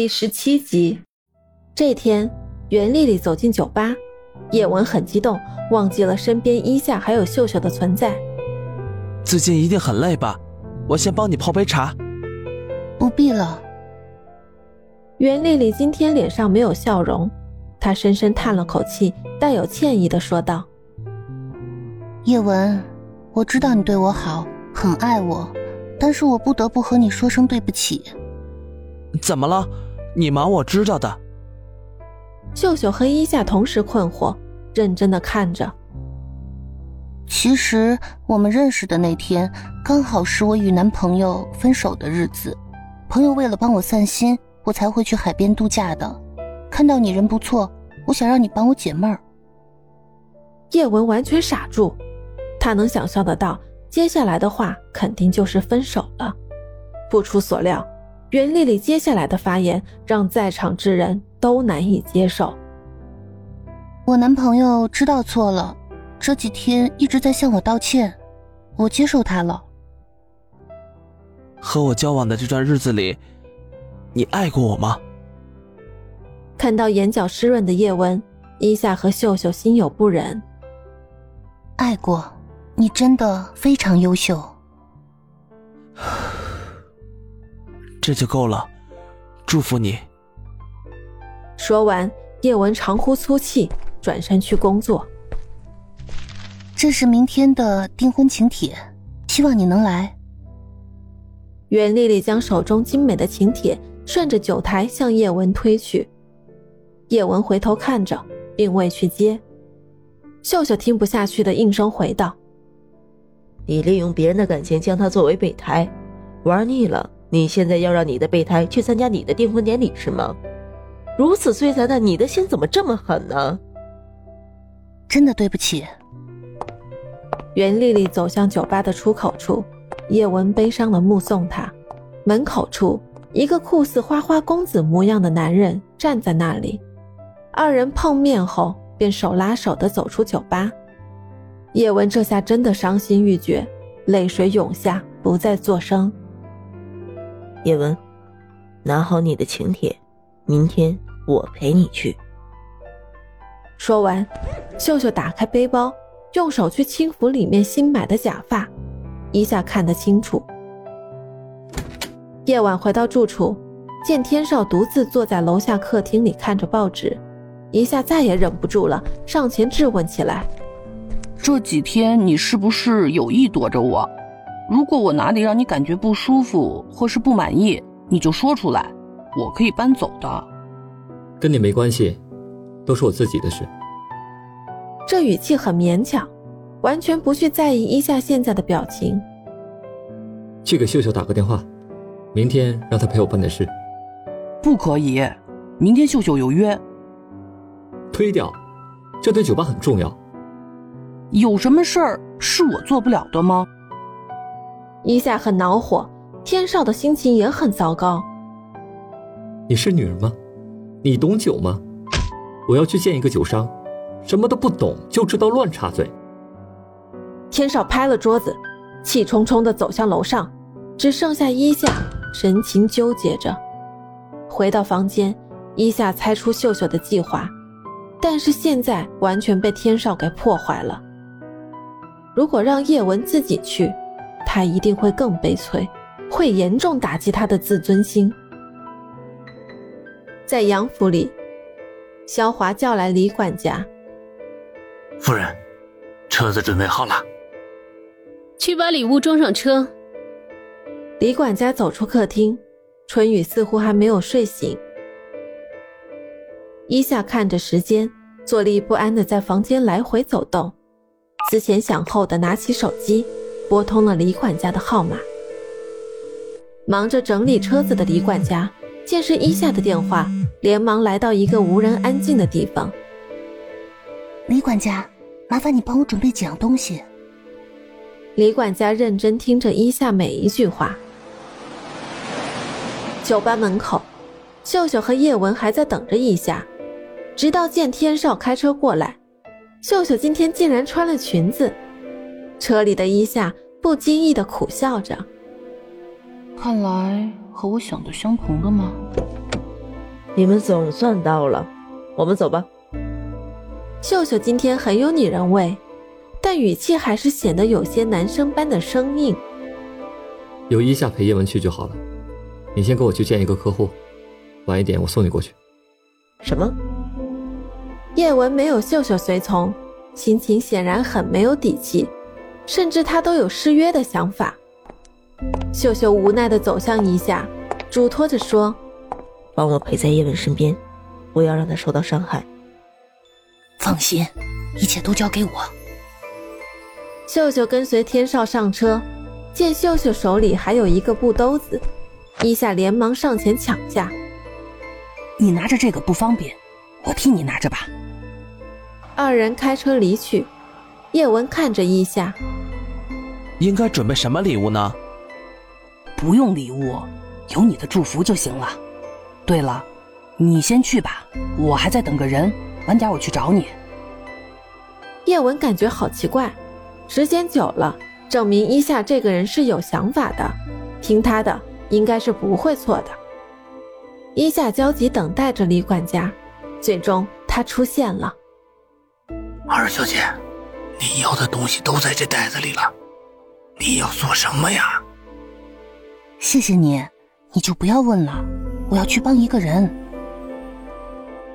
第十七集，这天，袁丽丽走进酒吧，叶文很激动，忘记了身边伊夏还有秀秀的存在。最近一定很累吧？我先帮你泡杯茶。不必了。袁丽丽今天脸上没有笑容，她深深叹了口气，带有歉意的说道：“叶文，我知道你对我好，很爱我，但是我不得不和你说声对不起。”怎么了？你忙我知道的。秀秀和伊夏同时困惑，认真的看着。其实我们认识的那天，刚好是我与男朋友分手的日子。朋友为了帮我散心，我才会去海边度假的。看到你人不错，我想让你帮我解闷儿。叶文完全傻住，他能想象得到接下来的话肯定就是分手了。不出所料。袁丽丽接下来的发言让在场之人都难以接受。我男朋友知道错了，这几天一直在向我道歉，我接受他了。和我交往的这段日子里，你爱过我吗？看到眼角湿润的叶文，伊夏和秀秀心有不忍。爱过，你真的非常优秀。这就够了，祝福你。说完，叶文长呼粗气，转身去工作。这是明天的订婚请帖，希望你能来。袁丽丽将手中精美的请帖顺着酒台向叶文推去，叶文回头看着，并未去接。秀秀听不下去的应声回道：“你利用别人的感情将他作为备胎，玩腻了。”你现在要让你的备胎去参加你的订婚典礼是吗？如此摧残的你的心怎么这么狠呢？真的对不起。袁丽丽走向酒吧的出口处，叶文悲伤的目送她。门口处，一个酷似花花公子模样的男人站在那里。二人碰面后，便手拉手的走出酒吧。叶文这下真的伤心欲绝，泪水涌下，不再作声。叶文，拿好你的请帖，明天我陪你去。说完，秀秀打开背包，用手去轻抚里面新买的假发，一下看得清楚。夜晚回到住处，见天少独自坐在楼下客厅里看着报纸，一下再也忍不住了，上前质问起来：“这几天你是不是有意躲着我？”如果我哪里让你感觉不舒服或是不满意，你就说出来，我可以搬走的。跟你没关系，都是我自己的事。这语气很勉强，完全不去在意一下现在的表情。去给秀秀打个电话，明天让她陪我办点事。不可以，明天秀秀有约。推掉，这对酒吧很重要。有什么事儿是我做不了的吗？一夏很恼火，天少的心情也很糟糕。你是女人吗？你懂酒吗？我要去见一个酒商，什么都不懂就知道乱插嘴。天少拍了桌子，气冲冲地走向楼上，只剩下一夏神情纠结着。回到房间，一夏猜出秀秀的计划，但是现在完全被天少给破坏了。如果让叶文自己去。他一定会更悲催，会严重打击他的自尊心。在杨府里，萧华叫来李管家：“夫人，车子准备好了，去把礼物装上车。”李管家走出客厅，春雨似乎还没有睡醒。伊夏看着时间，坐立不安的在房间来回走动，思前想后的拿起手机。拨通了李管家的号码。忙着整理车子的李管家见是伊夏的电话，连忙来到一个无人、安静的地方。李管家，麻烦你帮我准备几样东西。李管家认真听着伊夏每一句话。酒吧门口，秀秀和叶文还在等着一夏，直到见天少开车过来，秀秀今天竟然穿了裙子。车里的伊夏不经意的苦笑着，看来和我想的相同了吗？你们总算到了，我们走吧。秀秀今天很有女人味，但语气还是显得有些男生般的生硬。有一夏陪叶文去就好了，你先跟我去见一个客户，晚一点我送你过去。什么？叶文没有秀秀随从，心情显然很没有底气，甚至他都有失约的想法。秀秀无奈地走向一夏，嘱托着说：“帮我陪在叶文身边，不要让他受到伤害。”放心，一切都交给我。秀秀跟随天少上车，见秀秀手里还有一个布兜子，一夏连忙上前抢下。你拿着这个不方便，我替你拿着吧。二人开车离去，叶文看着伊夏，应该准备什么礼物呢？不用礼物，有你的祝福就行了。对了，你先去吧，我还在等个人。晚点我去找你。叶文感觉好奇怪，时间久了，证明伊夏这个人是有想法的，听他的应该是不会错的。伊夏焦急等待着李管家，最终他出现了。二小姐，你要的东西都在这袋子里了，你要做什么呀？谢谢你，你就不要问了，我要去帮一个人。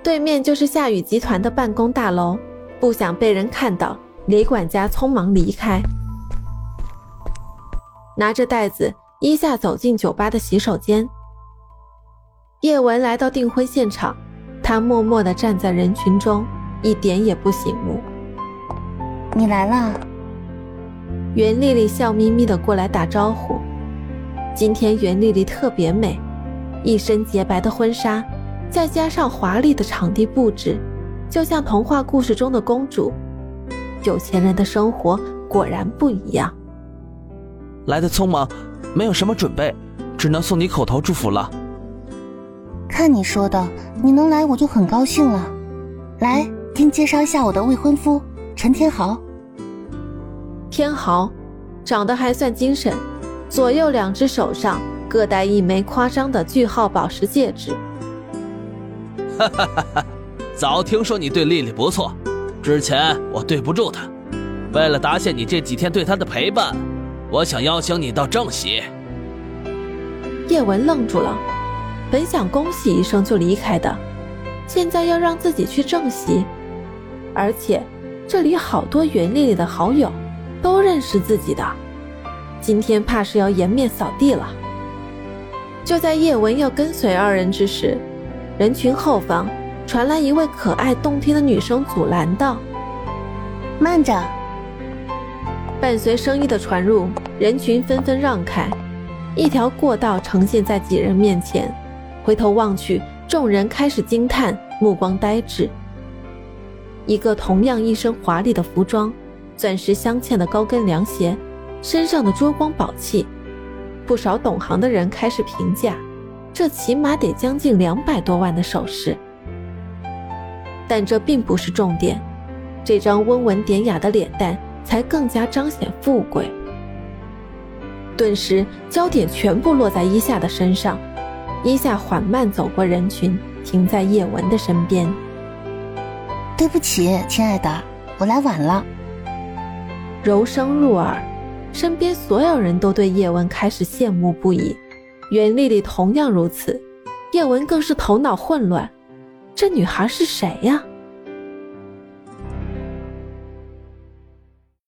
对面就是夏雨集团的办公大楼，不想被人看到，李管家匆忙离开，拿着袋子，伊夏走进酒吧的洗手间。叶文来到订婚现场，他默默地站在人群中，一点也不醒目。你来了，袁丽丽笑眯眯的过来打招呼。今天袁丽丽特别美，一身洁白的婚纱。再加上华丽的场地布置，就像童话故事中的公主。有钱人的生活果然不一样。来的匆忙，没有什么准备，只能送你口头祝福了。看你说的，你能来我就很高兴了。来，给你介绍一下我的未婚夫陈天豪。天豪长得还算精神，左右两只手上各戴一枚夸张的句号宝石戒指。哈哈哈！哈早听说你对丽丽不错，之前我对不住她。为了答谢你这几天对她的陪伴，我想邀请你到正席。叶文愣住了，本想恭喜一声就离开的，现在要让自己去正席，而且这里好多袁丽丽的好友都认识自己的，今天怕是要颜面扫地了。就在叶文要跟随二人之时。人群后方传来一位可爱动听的女声阻拦道：“慢着！”伴随声音的传入，人群纷纷让开，一条过道呈现在几人面前。回头望去，众人开始惊叹，目光呆滞。一个同样一身华丽的服装，钻石镶嵌的高跟凉鞋，身上的珠光宝气，不少懂行的人开始评价。这起码得将近两百多万的首饰，但这并不是重点，这张温文典雅的脸蛋才更加彰显富贵。顿时，焦点全部落在伊夏的身上。伊夏缓慢走过人群，停在叶文的身边。对不起，亲爱的，我来晚了。柔声入耳，身边所有人都对叶文开始羡慕不已。袁丽丽同样如此，叶文更是头脑混乱，这女孩是谁呀？